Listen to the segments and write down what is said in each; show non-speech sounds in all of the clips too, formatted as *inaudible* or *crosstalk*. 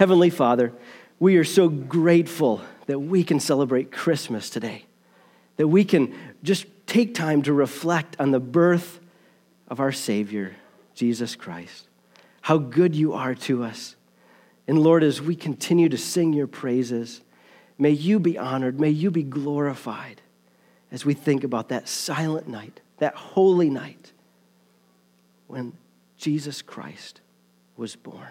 Heavenly Father, we are so grateful that we can celebrate Christmas today, that we can just take time to reflect on the birth of our Savior, Jesus Christ. How good you are to us. And Lord, as we continue to sing your praises, may you be honored, may you be glorified as we think about that silent night, that holy night when Jesus Christ was born.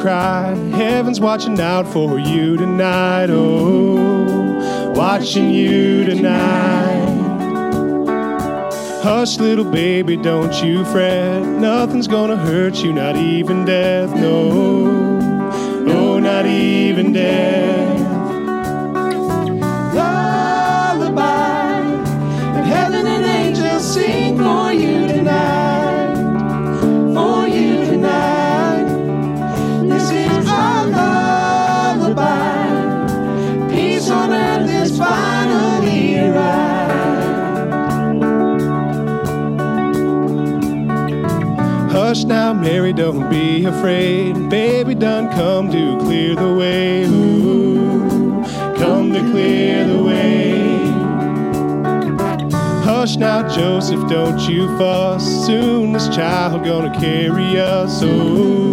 Cry. Heaven's watching out for you tonight. Oh, watching you tonight. Hush, little baby, don't you fret. Nothing's gonna hurt you, not even death. No, no, not even death. Hush now, Mary, don't be afraid. Baby done come to clear the way. Ooh, come to clear the way. Hush now, Joseph, don't you fuss. Soon this child gonna carry us. Oh,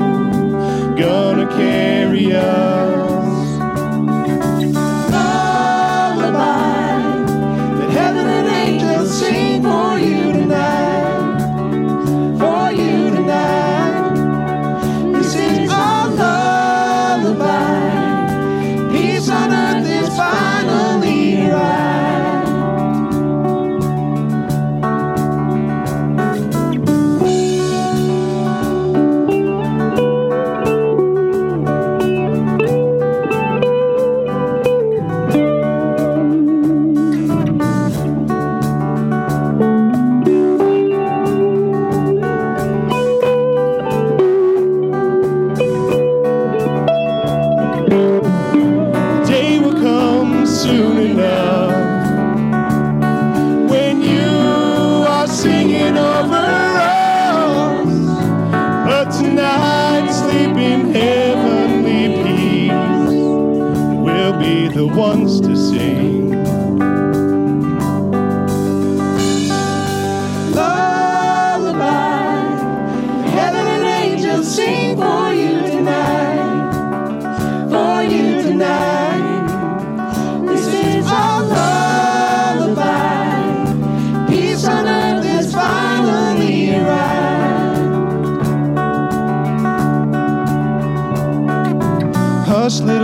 gonna carry us.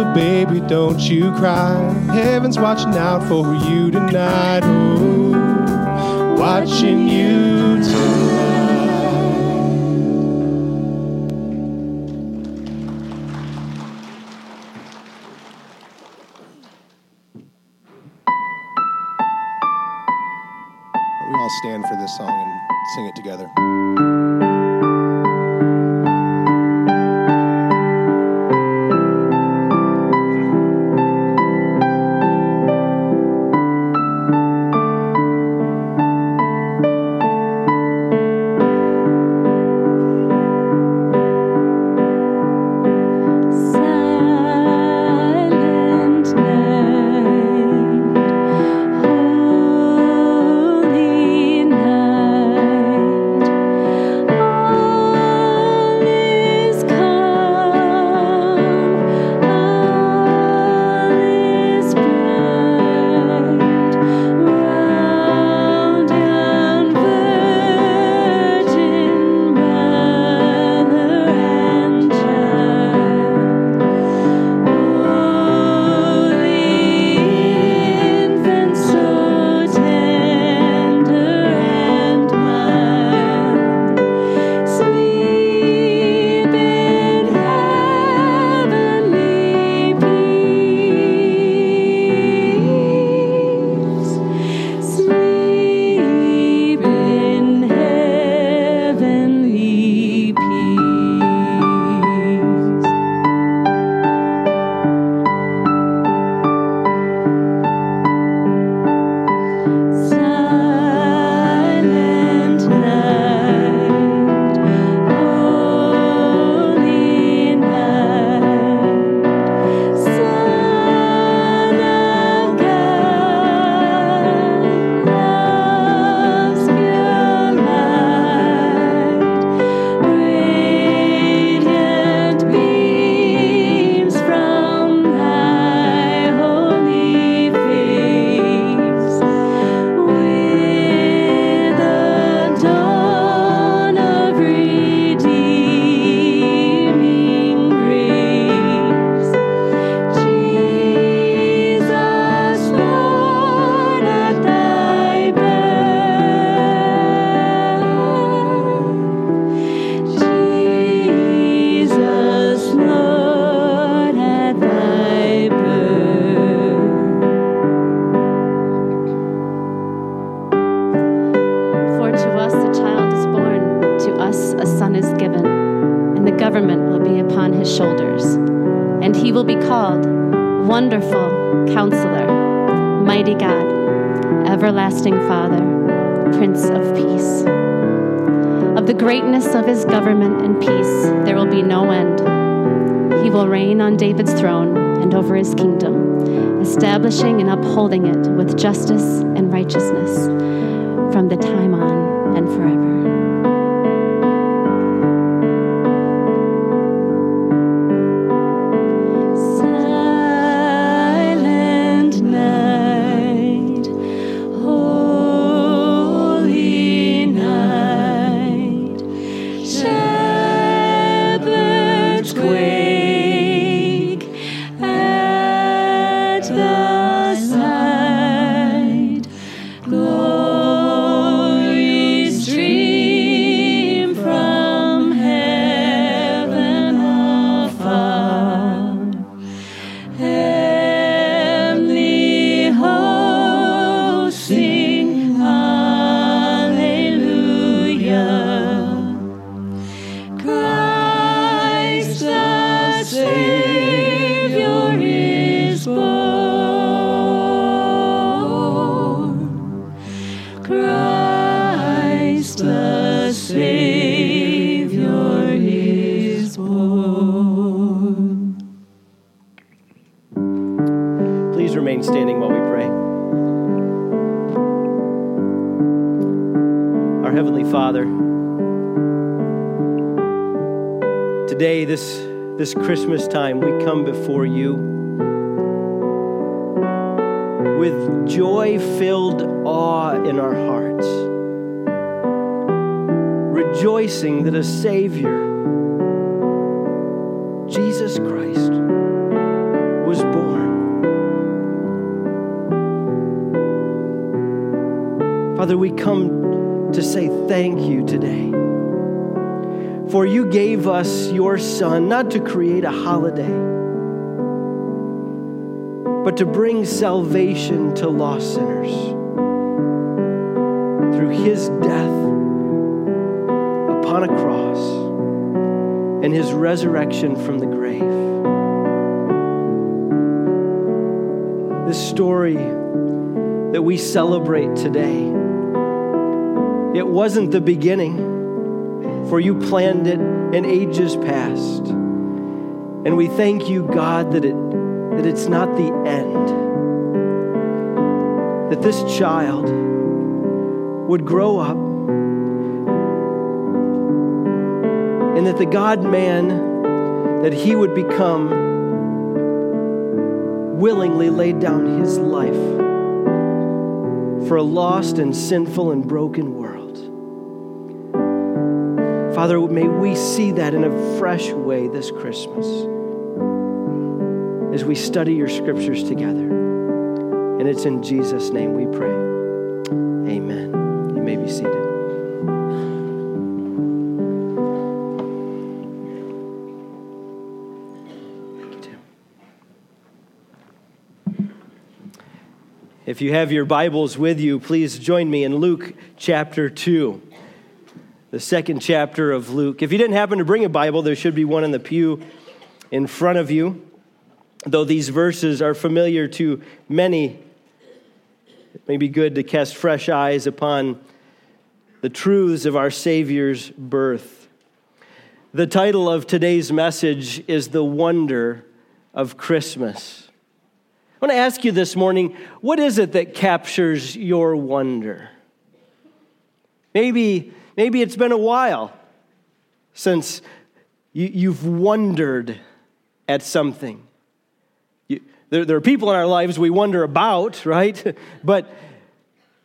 Baby, don't you cry. Heaven's watching out for you tonight. Ooh, watching you tonight. We all stand for this song and sing it together. this Christmas time, we come before you with joy filled awe in our hearts, rejoicing that a Savior gave us your Son not to create a holiday, but to bring salvation to lost sinners through his death upon a cross and his resurrection from the grave. This story that we celebrate today, it wasn't the beginning for you planned it in ages past. And we thank you, God, that, it, that it's not the end. That this child would grow up and that the God man that he would become willingly laid down his life for a lost and sinful and broken world. Father, may we see that in a fresh way this Christmas as we study your scriptures together. And it's in Jesus' name we pray. Amen. You may be seated. If you have your Bibles with you, please join me in Luke chapter 2 the second chapter of Luke. If you didn't happen to bring a Bible, there should be one in the pew in front of you. Though these verses are familiar to many, it may be good to cast fresh eyes upon the truths of our Savior's birth. The title of today's message is The Wonder of Christmas. I want to ask you this morning what is it that captures your wonder? Maybe Maybe it's been a while since you, have wondered at something. You, there, there are people in our lives we wonder about, right? *laughs* but,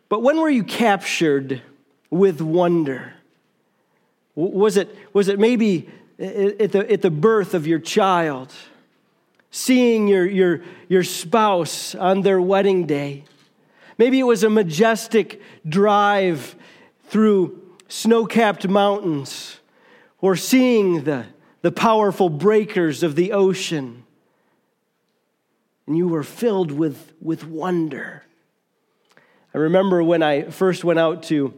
but when were you captured with wonder? Was it, was it maybe at the, at the birth of your child? Seeing your, your, your spouse on their wedding day? Maybe it was a majestic drive through snow capped mountains or seeing the, the powerful breakers of the ocean. And you were filled with, with wonder. I remember when I first went out to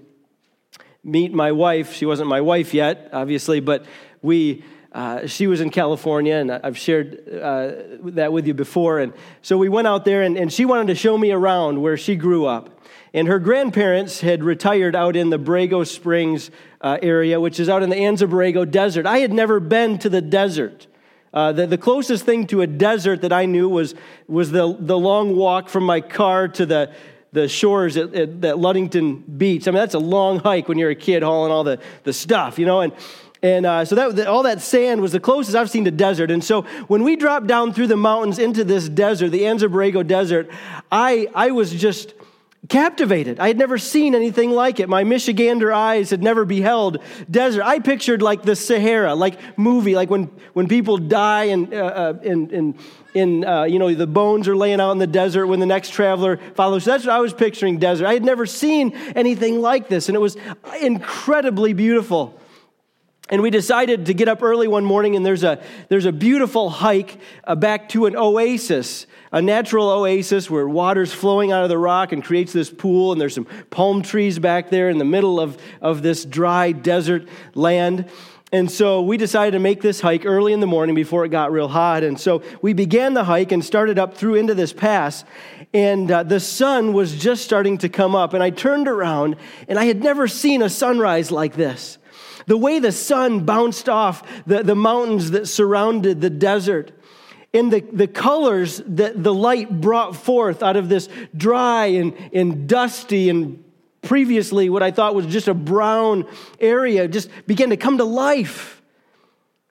meet my wife. She wasn't my wife yet, obviously, but we. Uh, she was in California, and I've shared uh, that with you before. And so we went out there, and, and she wanted to show me around where she grew up. And her grandparents had retired out in the Borrego Springs uh, area, which is out in the Anza Desert. I had never been to the desert. Uh, the, the, closest thing to a desert that I knew was, was the, the long walk from my car to the, the shores at, at, at Ludington Beach. I mean, that's a long hike when you're a kid hauling all the, the stuff, you know? And, and uh, so that, all that sand was the closest I've seen to desert. And so when we dropped down through the mountains into this desert, the Anza Borrego Desert, I, I was just captivated. I had never seen anything like it. My Michigander eyes had never beheld desert. I pictured like the Sahara, like movie, like when, when people die and, uh, in, in, in uh, you know, the bones are laying out in the desert when the next traveler follows. So that's what I was picturing desert. I had never seen anything like this, and it was incredibly beautiful. And we decided to get up early one morning, and there's a, there's a beautiful hike uh, back to an oasis, a natural oasis where water's flowing out of the rock and creates this pool, and there's some palm trees back there in the middle of, of this dry desert land. And so we decided to make this hike early in the morning before it got real hot. And so we began the hike and started up through into this pass. And uh, the sun was just starting to come up. And I turned around, and I had never seen a sunrise like this the way the sun bounced off the, the mountains that surrounded the desert, and the, the colors that the light brought forth out of this dry and, and dusty and previously what I thought was just a brown area just began to come to life.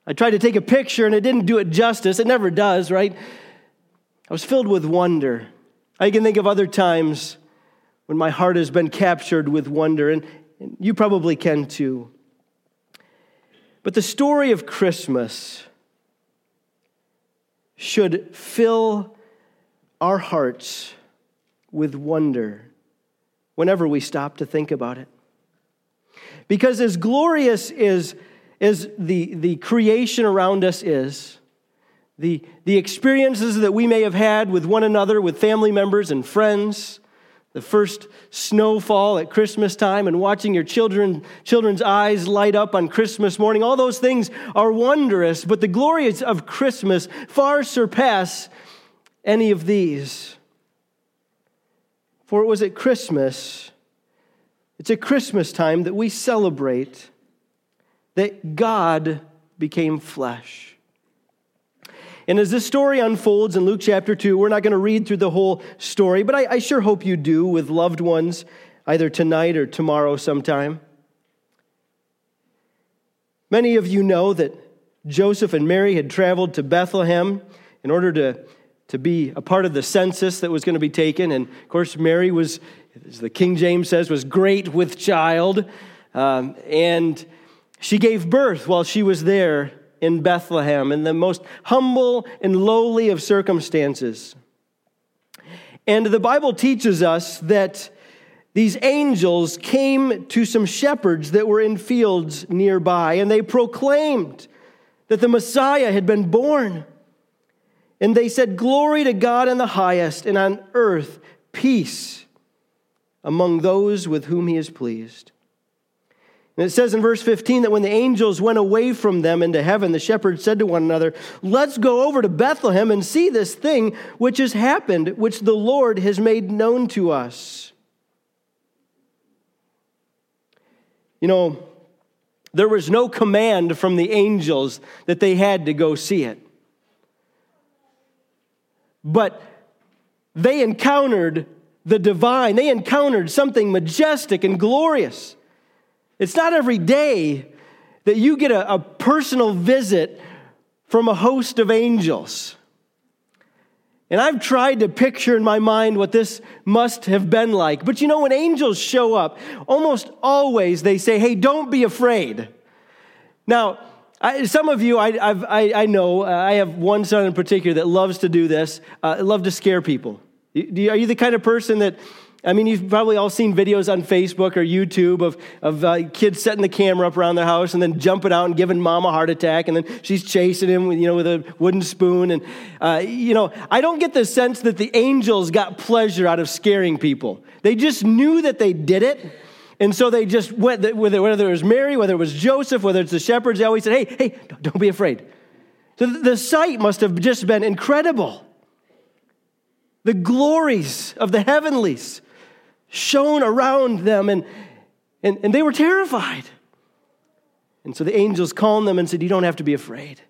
I tried to take a picture and it didn't do it justice. It never does, right? I was filled with wonder. I can think of other times when my heart has been captured with wonder, and, and you probably can too. But the story of Christmas should fill our hearts with wonder whenever we stop to think about it. Because as glorious as, as the, the creation around us is, the, the experiences that we may have had with one another, with family members and friends, the first snowfall at Christmas time and watching your children, children's eyes light up on Christmas morning, all those things are wondrous, but the glories of Christmas far surpass any of these. For it was at Christmas, it's at Christmas time that we celebrate that God became flesh. And as this story unfolds in Luke chapter 2, we're not going to read through the whole story, but I, I, sure hope you do with loved ones, either tonight or tomorrow sometime. Many of you know that Joseph and Mary had traveled to Bethlehem in order to, to be a part of the census that was going to be taken. And of course, Mary was, as the King James says, was great with child. Um, and she gave birth while she was there in Bethlehem in the most humble and lowly of circumstances. And the Bible teaches us that these angels came to some shepherds that were in fields nearby, and they proclaimed that the Messiah had been born. And they said, Glory to God in the highest, and on earth peace among those with whom he is pleased. And it says in verse 15 that when the angels went away from them into heaven, the shepherds said to one another, Let's go over to Bethlehem and see this thing which has happened, which the Lord has made known to us. You know, there was no command from the angels that they had to go see it. But they encountered the divine, they encountered something majestic and glorious. It's not every day that you get a, a personal visit from a host of angels. And I've tried to picture in my mind what this must have been like. But you know, when angels show up, almost always they say, hey, don't be afraid. Now, I, some of you, I, I, I know, uh, I have one son in particular that loves to do this, uh, love to scare people. are you the kind of person that I mean, you've probably all seen videos on Facebook or YouTube of, of uh, kids setting the camera up around their house and then jumping out and giving mom a heart attack, and then she's chasing him, with, you know, with a wooden spoon. And, uh, you know, I don't get the sense that the angels got pleasure out of scaring people. They just knew that they did it. And so they just went, whether, whether it was Mary, whether it was Joseph, whether it's the shepherds, they always said, hey, hey, don't be afraid. So the sight must have just been incredible. The glories of the heavenlies shone around them, and, and, and they were terrified. And so the angels calmed them and said, You don't have to be afraid.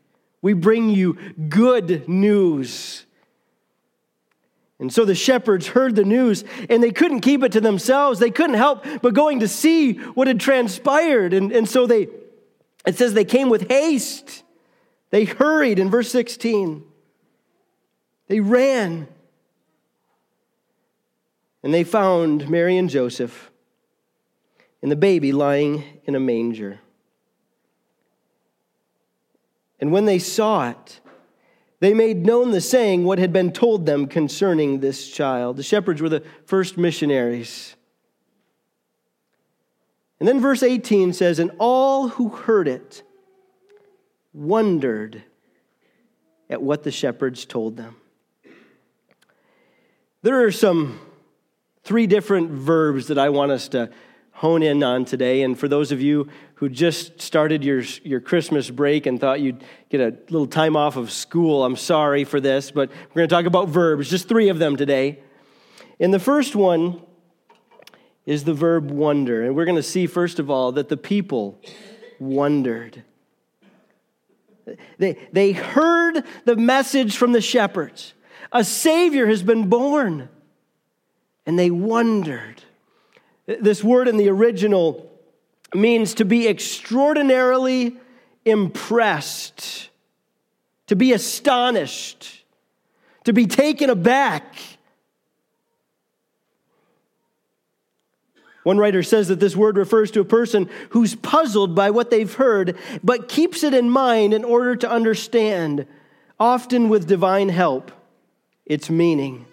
We bring you good news. And so the shepherds heard the news and they couldn't keep it to themselves. They couldn't help but going to see what had transpired. And, and so they, it says they came with haste. They hurried in verse 16. They ran. And they found Mary and Joseph and the baby lying in a manger. And when they saw it, they made known the saying what had been told them concerning this child. The shepherds were the first missionaries. And then verse 18 says, And all who heard it wondered at what the shepherds told them. There are some three different verbs that I want us to hone in on today. And for those of you who just started your, your Christmas break and thought you'd get a little time off of school, I'm sorry for this, but we're going to talk about verbs, just three of them today. And the first one is the verb wonder. And we're going to see, first of all, that the people wondered. They, they heard the message from the shepherds. A Savior has been born and they wondered. This word in the original means to be extraordinarily impressed, to be astonished, to be taken aback. One writer says that this word refers to a person who's puzzled by what they've heard, but keeps it in mind in order to understand. often with divine help, its meaning.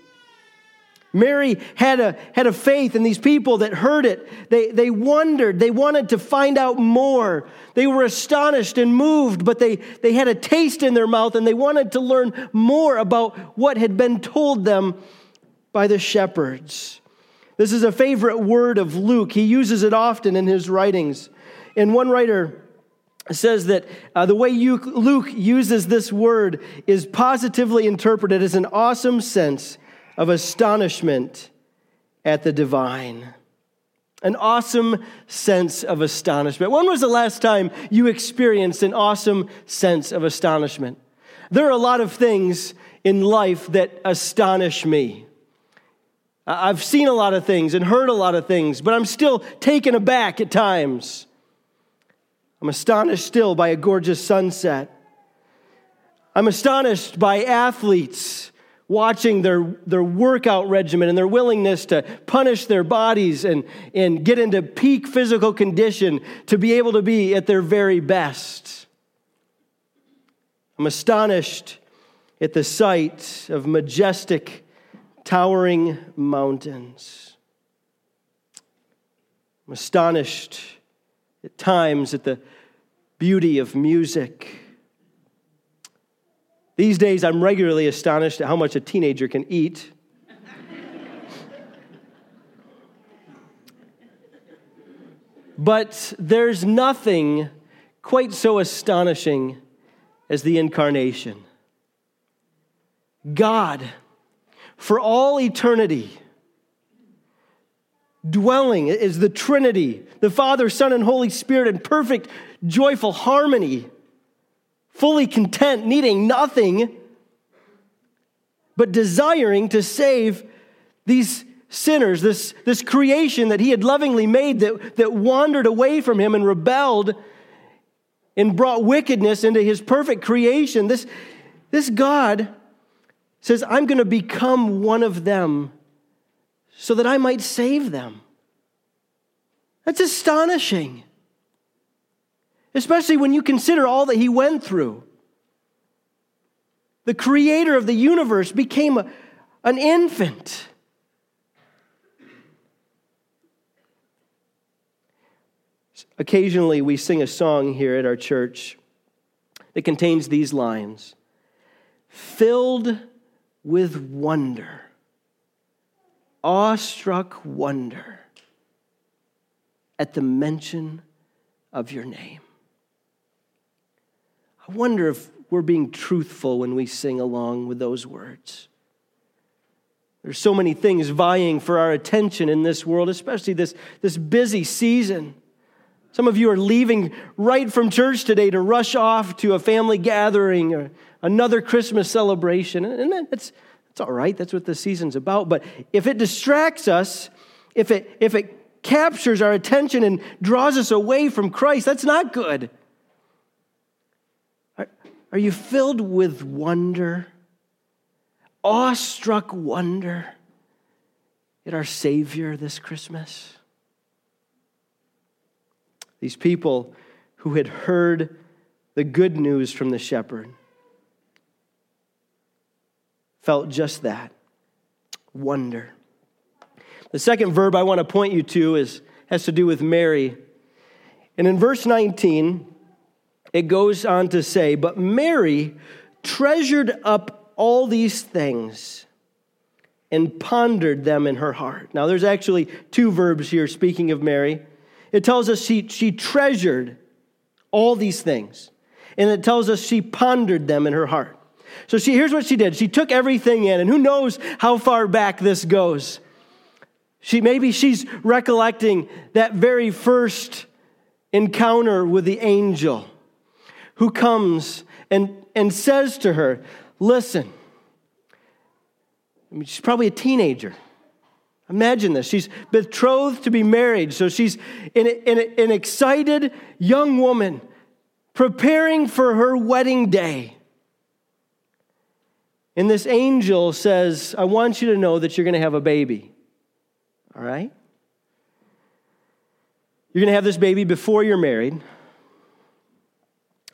Mary had a, had a faith in these people that heard it. They, they wondered. They wanted to find out more. They were astonished and moved, but they, they had a taste in their mouth and they wanted to learn more about what had been told them by the shepherds. This is a favorite word of Luke. He uses it often in his writings. And one writer says that uh, the way Luke uses this word is positively interpreted as an awesome sense of astonishment at the divine. An awesome sense of astonishment. When was the last time you experienced an awesome sense of astonishment? There are a lot of things in life that astonish me. I've seen a lot of things and heard a lot of things, but I'm still taken aback at times. I'm astonished still by a gorgeous sunset. I'm astonished by athletes watching their, their workout regimen and their willingness to punish their bodies and, and get into peak physical condition to be able to be at their very best. I'm astonished at the sight of majestic, towering mountains. I'm astonished at times at the beauty of music these days, I'm regularly astonished at how much a teenager can eat. but there's nothing quite so astonishing as the incarnation. God, for all eternity, dwelling is the Trinity, the Father, Son, and Holy Spirit in perfect, joyful harmony fully content, needing nothing, but desiring to save these sinners, this, this creation that he had lovingly made that, that wandered away from him and rebelled and brought wickedness into his perfect creation. This, this God says, I'm going to become one of them so that I might save them. That's astonishing especially when you consider all that he went through. The creator of the universe became a, an infant. Occasionally, we sing a song here at our church that contains these lines Filled with wonder, awestruck wonder at the mention of your name. I wonder if we're being truthful when we sing along with those words. There's so many things vying for our attention in this world, especially this, this busy season. Some of you are leaving right from church today to rush off to a family gathering or another Christmas celebration. And that's, that's all right. That's what the season's about. But if it distracts us, if it, if it captures our attention and draws us away from Christ, that's not good. Are you filled with wonder, awestruck wonder at our Savior this Christmas? These people who had heard the good news from the shepherd felt just that wonder. The second verb I want to point you to is, has to do with Mary. And in verse 19, it goes on to say, But Mary treasured up all these things and pondered them in her heart. Now, there's actually two verbs here speaking of Mary. It tells us she, she treasured all these things, and it tells us she pondered them in her heart. So she, here's what she did. She took everything in, and who knows how far back this goes. She, maybe she's recollecting that very first encounter with the angel who comes and, and says to her, Listen, I mean, she's probably a teenager. Imagine this. She's betrothed to be married. So she's an, an, an excited young woman preparing for her wedding day. And this angel says, I want you to know that you're going to have a baby. All right? You're going to have this baby before you're married.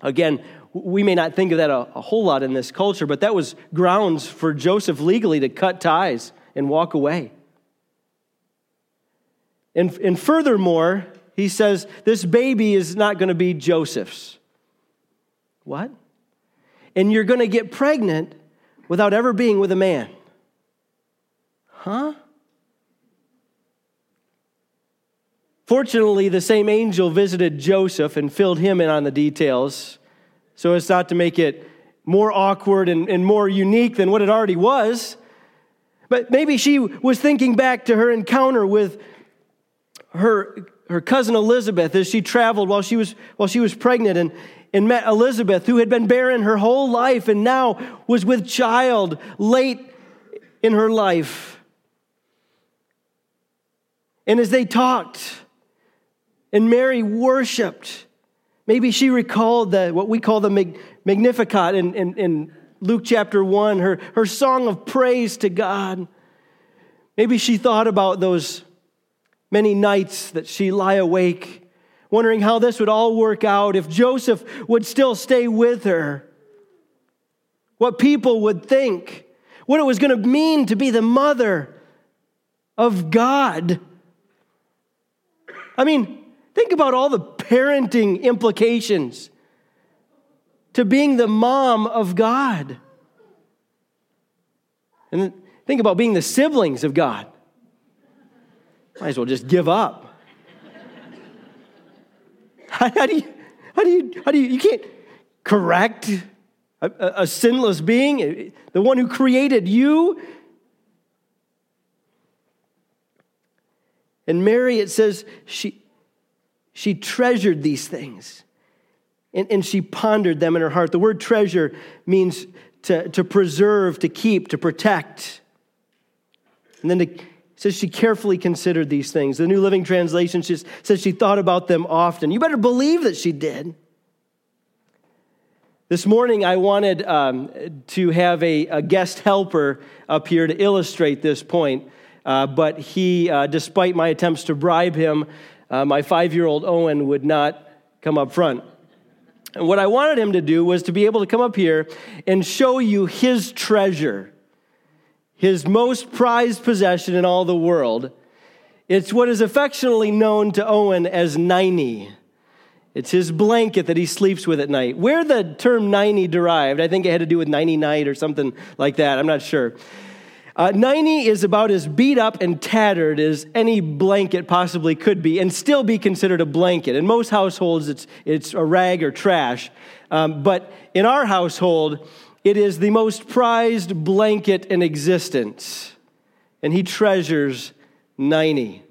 Again, we may not think of that a, a whole lot in this culture, but that was grounds for Joseph legally to cut ties and walk away. And, and furthermore, he says, this baby is not going to be Joseph's. What? And you're going to get pregnant without ever being with a man. Huh? Fortunately, the same angel visited Joseph and filled him in on the details so as not to make it more awkward and, and more unique than what it already was. But maybe she was thinking back to her encounter with her, her cousin Elizabeth as she traveled while she was, while she was pregnant and, and met Elizabeth, who had been barren her whole life and now was with child late in her life. And as they talked, and Mary worshiped, maybe she recalled the, what we call the Magnificat in, in, in Luke chapter 1, her, her song of praise to God. Maybe she thought about those many nights that she lie awake, wondering how this would all work out, if Joseph would still stay with her, what people would think, what it was going to mean to be the mother of God. I mean, think about all the parenting implications to being the mom of God. And think about being the siblings of God. Might as well just give up. How, how, do you, how do you, how do you, you can't correct a, a, a sinless being, the one who created you. And Mary, it says, she, she treasured these things and, and she pondered them in her heart. The word treasure means to, to preserve, to keep, to protect. And then to says she carefully considered these things. The New Living Translation says she thought about them often. You better believe that she did. This morning, I wanted um, to have a, a, guest helper up here to illustrate this point, uh, but he, uh, despite my attempts to bribe him, uh, my five year old Owen would not come up front. And what I wanted him to do was to be able to come up here and show you his treasure his most prized possession in all the world. It's what is affectionately known to Owen as Niney. It's his blanket that he sleeps with at night. Where the term Niney derived, I think it had to do with 90 night or something like that. I'm not sure. Uh, Niney is about as beat up and tattered as any blanket possibly could be and still be considered a blanket. In most households, it's, it's a rag or trash. Um, but in our household, it is the most prized blanket in existence. And he treasures Niney.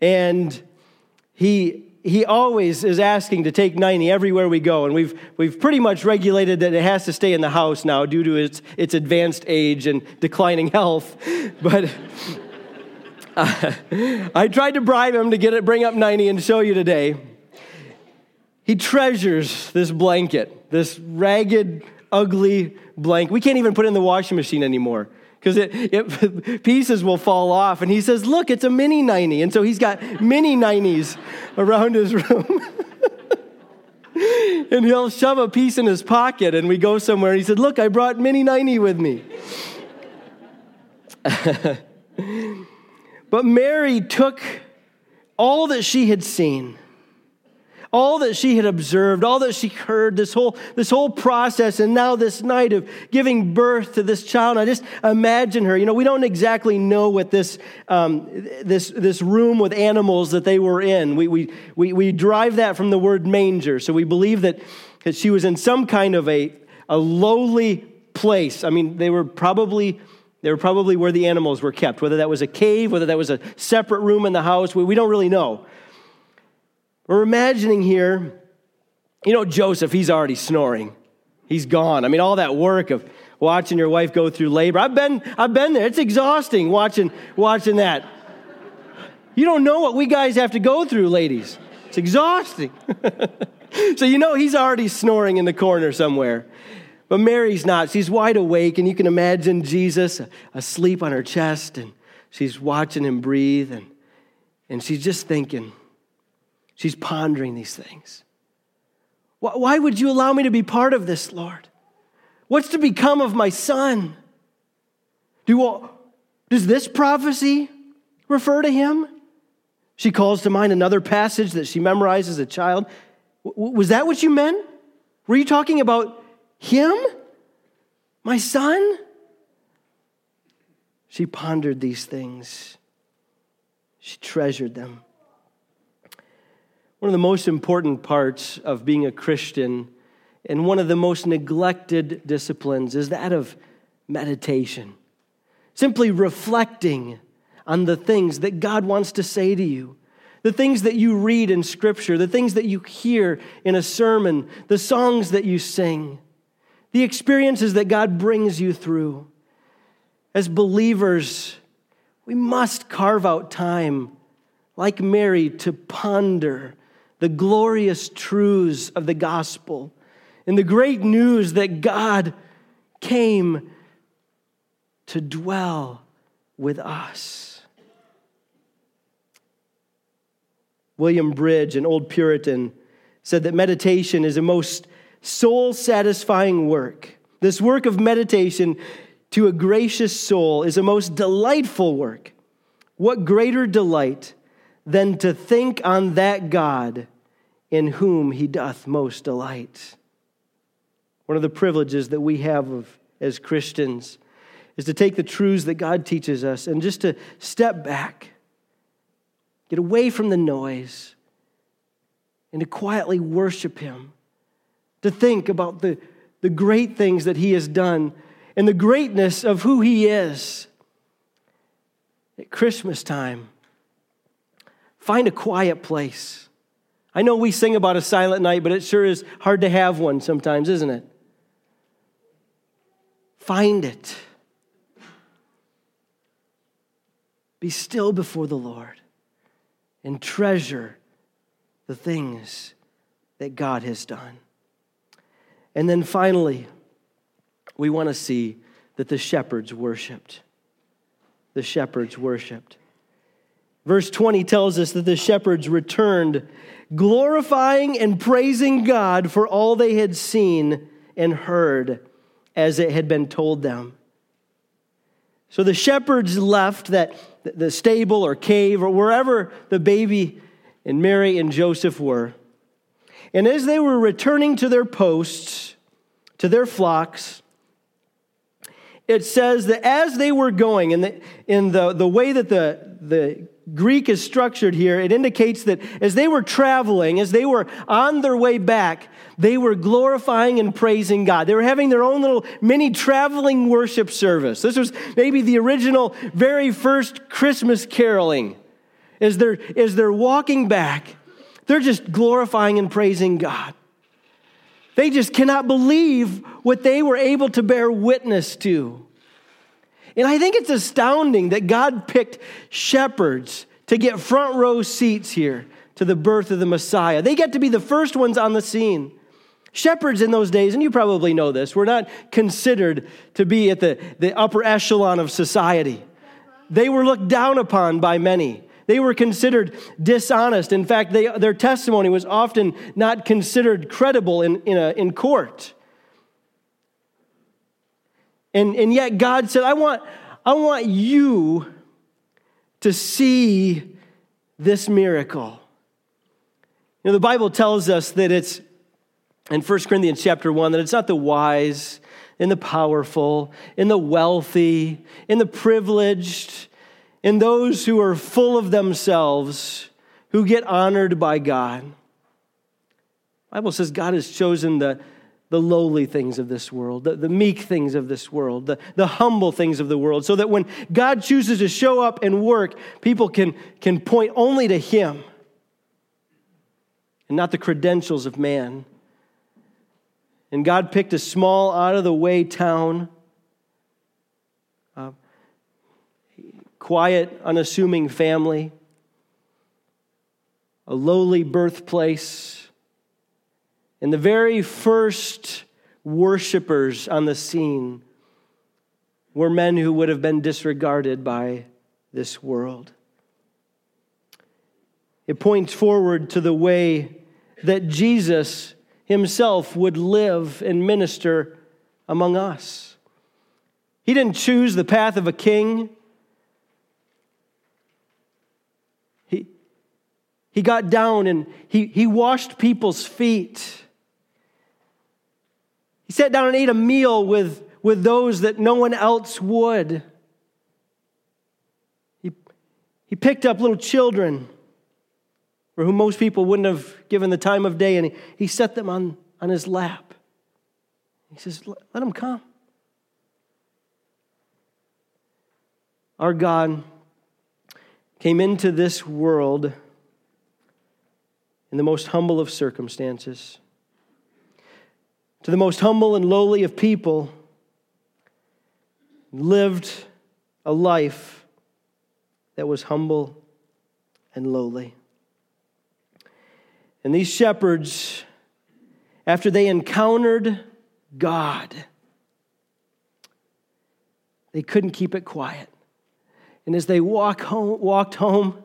And he he always is asking to take Niney everywhere we go. And we've, we've pretty much regulated that it has to stay in the house now due to its, its advanced age and declining health. *laughs* But *laughs* uh, I tried to bribe him to get it, bring up Niney and show you today. He treasures this blanket, this ragged, ugly blank. We can't even put it in the washing machine anymore because it, it, *laughs* pieces will fall off. And he says, Look, it's a mini Niney. And so he's got mini Nineys around his room. *laughs* and he'll shove a piece in his pocket and we go somewhere. And he said, Look, I brought mini Niney with me. *laughs* but Mary took all that she had seen all that she had observed, all that she heard, this whole, this whole process, and now this night of giving birth to this child. I just imagine her. You know, we don't exactly know what this, um, this, this room with animals that they were in. We, we, we, we derive that from the word manger. So we believe that, that she was in some kind of a, a lowly place. I mean, they were probably. They were probably where the animals were kept, whether that was a cave, whether that was a separate room in the house. We, we don't really know. We're imagining here, you know, Joseph, he's already snoring. He's gone. I mean, all that work of watching your wife go through labor. I've been, I've been there. It's exhausting watching, watching that. You don't know what we guys have to go through, ladies. It's exhausting. *laughs* so you know he's already snoring in the corner somewhere. But Mary's not. She's wide awake, and you can imagine Jesus asleep on her chest, and she's watching him breathe, and, and she's just thinking, She's pondering these things. Why would you allow me to be part of this, Lord? What's to become of my son? Do, does this prophecy refer to him? She calls to mind another passage that she memorized as a child. Was that what you meant? Were you talking about him? My son? She pondered these things, she treasured them. One of the most important parts of being a Christian and one of the most neglected disciplines is that of meditation. Simply reflecting on the things that God wants to say to you, the things that you read in Scripture, the things that you hear in a sermon, the songs that you sing, the experiences that God brings you through. As believers, we must carve out time, like Mary, to ponder the glorious truths of the gospel and the great news that God came to dwell with us. William Bridge, an old Puritan, said that meditation is a most soul satisfying work. This work of meditation to a gracious soul is a most delightful work. What greater delight than to think on that God in whom he doth most delight? One of the privileges that we have of, as Christians is to take the truths that God teaches us and just to step back, get away from the noise, and to quietly worship Him, to think about the, the great things that He has done and the greatness of who He is. At Christmas time, find a quiet place. I know we sing about a silent night, but it sure is hard to have one sometimes, isn't it? Find it. Be still before the Lord and treasure the things that God has done. And then finally, we want to see that the shepherds worshiped. The shepherds worshiped. Verse 20 tells us that the shepherds returned, glorifying and praising God for all they had seen and heard as it had been told them. So the shepherds left that the stable or cave or wherever the baby and Mary and Joseph were. And as they were returning to their posts, to their flocks, it says that as they were going, in the, in the, the way that the, the Greek is structured here, it indicates that as they were traveling, as they were on their way back, they were glorifying and praising God. They were having their own little mini traveling worship service. This was maybe the original, very first Christmas caroling. As they're, as they're walking back, they're just glorifying and praising God. They just cannot believe what they were able to bear witness to. And I think it's astounding that God picked shepherds to get front row seats here to the birth of the Messiah. They get to be the first ones on the scene. Shepherds in those days, and you probably know this, were not considered to be at the, the upper echelon of society. They were looked down upon by many. They were considered dishonest. In fact, they, their testimony was often not considered credible in, in, a, in court. And, and yet God said, I want, I want you to see this miracle. You know, the Bible tells us that it's in 1 Corinthians chapter 1 that it's not the wise and the powerful and the wealthy and the privileged and those who are full of themselves who get honored by God. The Bible says God has chosen the, the lowly things of this world, the, the meek things of this world, the, the humble things of the world, so that when God chooses to show up and work, people can, can point only to Him and not the credentials of man. And God picked a small, out of the way town, quiet, unassuming family, a lowly birthplace. And the very first worshipers on the scene were men who would have been disregarded by this world. It points forward to the way that Jesus himself would live and minister among us. He didn't choose the path of a king. He got down and he, he washed people's feet. He sat down and ate a meal with, with those that no one else would. He, he picked up little children for whom most people wouldn't have given the time of day, and he, he set them on, on his lap. He says, Let them come. Our God came into this world in the most humble of circumstances. To the most humble and lowly of people, lived a life that was humble and lowly. And these shepherds, after they encountered God, they couldn't keep it quiet. And as they walk home, walked home,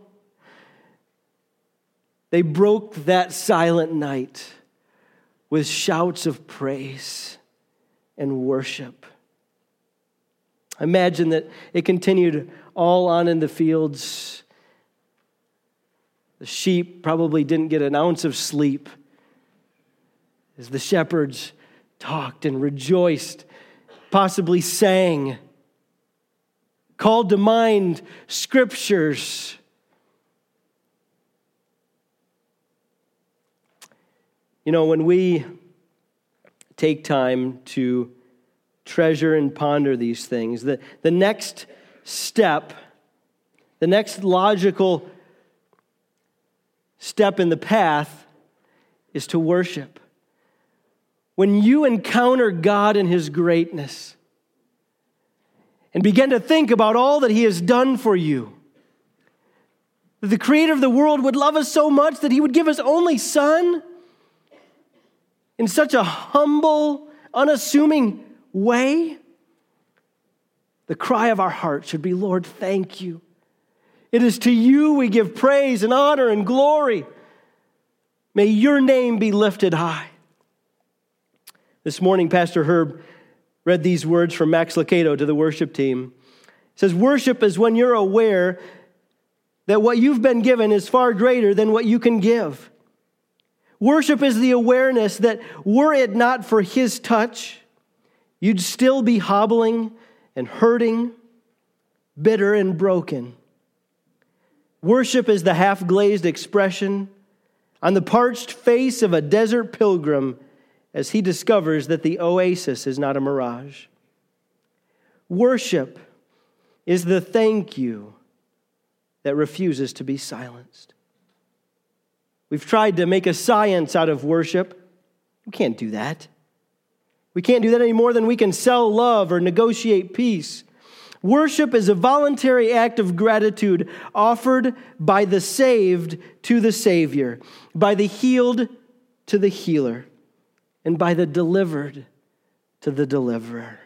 they broke that silent night with shouts of praise and worship. Imagine that it continued all on in the fields. The sheep probably didn't get an ounce of sleep as the shepherds talked and rejoiced, possibly sang called to mind scriptures. You know, when we take time to treasure and ponder these things, the, the next step, the next logical step in the path is to worship. When you encounter God in His greatness, and begin to think about all that He has done for you. That the Creator of the world would love us so much that He would give His only Son in such a humble, unassuming way. The cry of our heart should be, Lord, thank you. It is to you we give praise and honor and glory. May your name be lifted high. This morning, Pastor Herb read these words from Max Lucado to the worship team. It says, Worship is when you're aware that what you've been given is far greater than what you can give. Worship is the awareness that were it not for His touch, you'd still be hobbling and hurting, bitter and broken. Worship is the half glazed expression on the parched face of a desert pilgrim as he discovers that the oasis is not a mirage. Worship is the thank you that refuses to be silenced. We've tried to make a science out of worship. We can't do that. We can't do that any more than we can sell love or negotiate peace. Worship is a voluntary act of gratitude offered by the saved to the Savior, by the healed to the healer and by the delivered to the deliverer.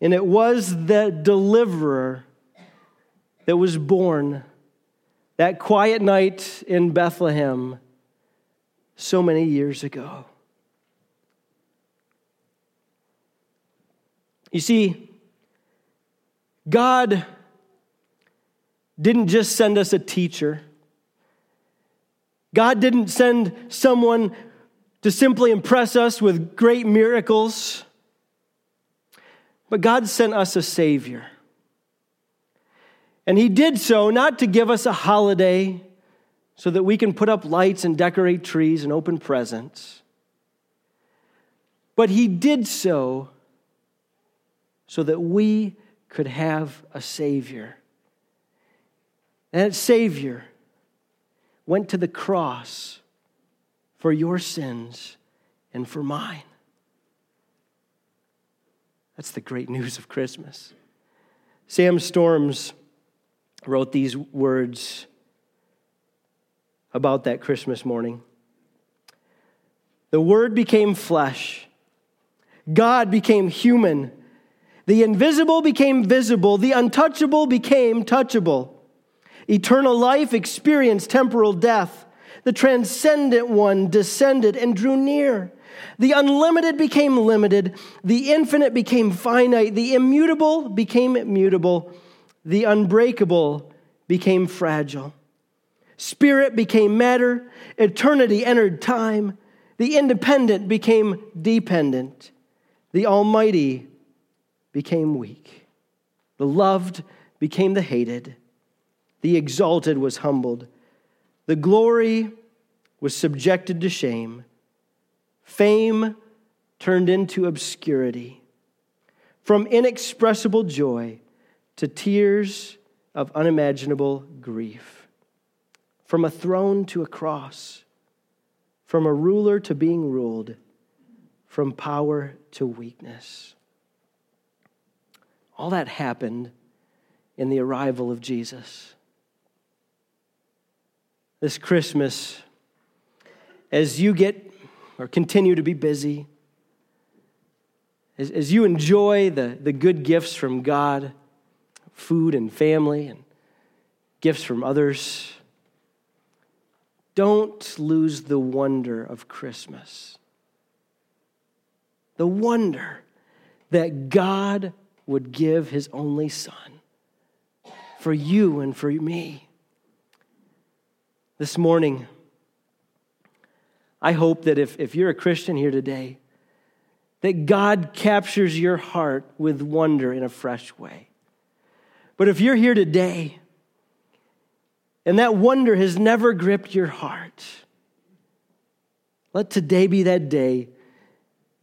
And it was the deliverer that was born that quiet night in Bethlehem so many years ago. You see, God didn't just send us a teacher. God didn't send someone to simply impress us with great miracles. But God sent us a Savior. And He did so not to give us a holiday so that we can put up lights and decorate trees and open presents, but He did so so that we could have a Savior. And that Savior went to the cross for your sins and for mine. That's the great news of Christmas. Sam Storms wrote these words about that Christmas morning. The Word became flesh, God became human, the invisible became visible, the untouchable became touchable. Eternal life experienced temporal death. The transcendent one descended and drew near. The unlimited became limited. The infinite became finite. The immutable became mutable. The unbreakable became fragile. Spirit became matter. Eternity entered time. The independent became dependent. The almighty became weak. The loved became the hated. The exalted was humbled. The glory was subjected to shame. Fame turned into obscurity. From inexpressible joy to tears of unimaginable grief. From a throne to a cross. From a ruler to being ruled. From power to weakness. All that happened in the arrival of Jesus. This Christmas, as you get or continue to be busy, as, as you enjoy the, the good gifts from God, food and family, and gifts from others, don't lose the wonder of Christmas. The wonder that God would give his only son for you and for me. This morning, I hope that if, if you're a Christian here today, that God captures your heart with wonder in a fresh way. But if you're here today and that wonder has never gripped your heart, let today be that day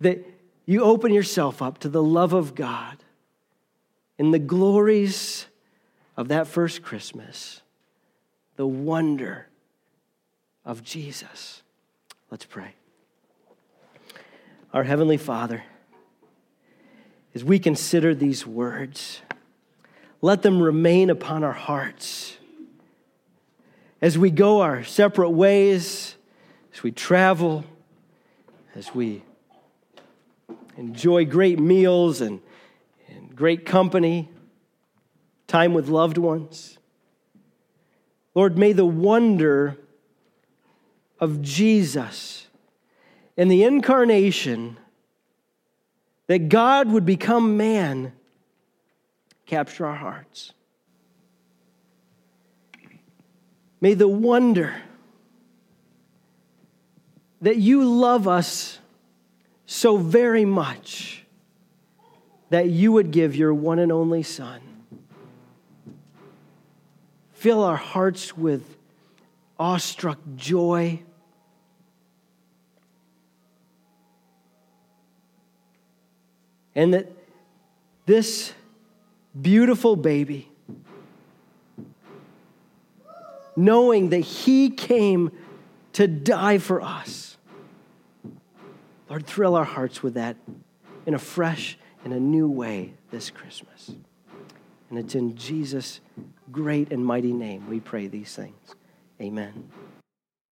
that you open yourself up to the love of God and the glories of that first Christmas, the wonder of Jesus. Let's pray. Our Heavenly Father, as we consider these words, let them remain upon our hearts. As we go our separate ways, as we travel, as we enjoy great meals and, and great company, time with loved ones. Lord, may the wonder of Jesus and the incarnation, that God would become man, capture our hearts. May the wonder that you love us so very much that you would give your one and only Son. Fill our hearts with awestruck joy and that this beautiful baby, knowing that he came to die for us, Lord, thrill our hearts with that in a fresh and a new way this Christmas. And it's in Jesus' great and mighty name we pray these things. Amen.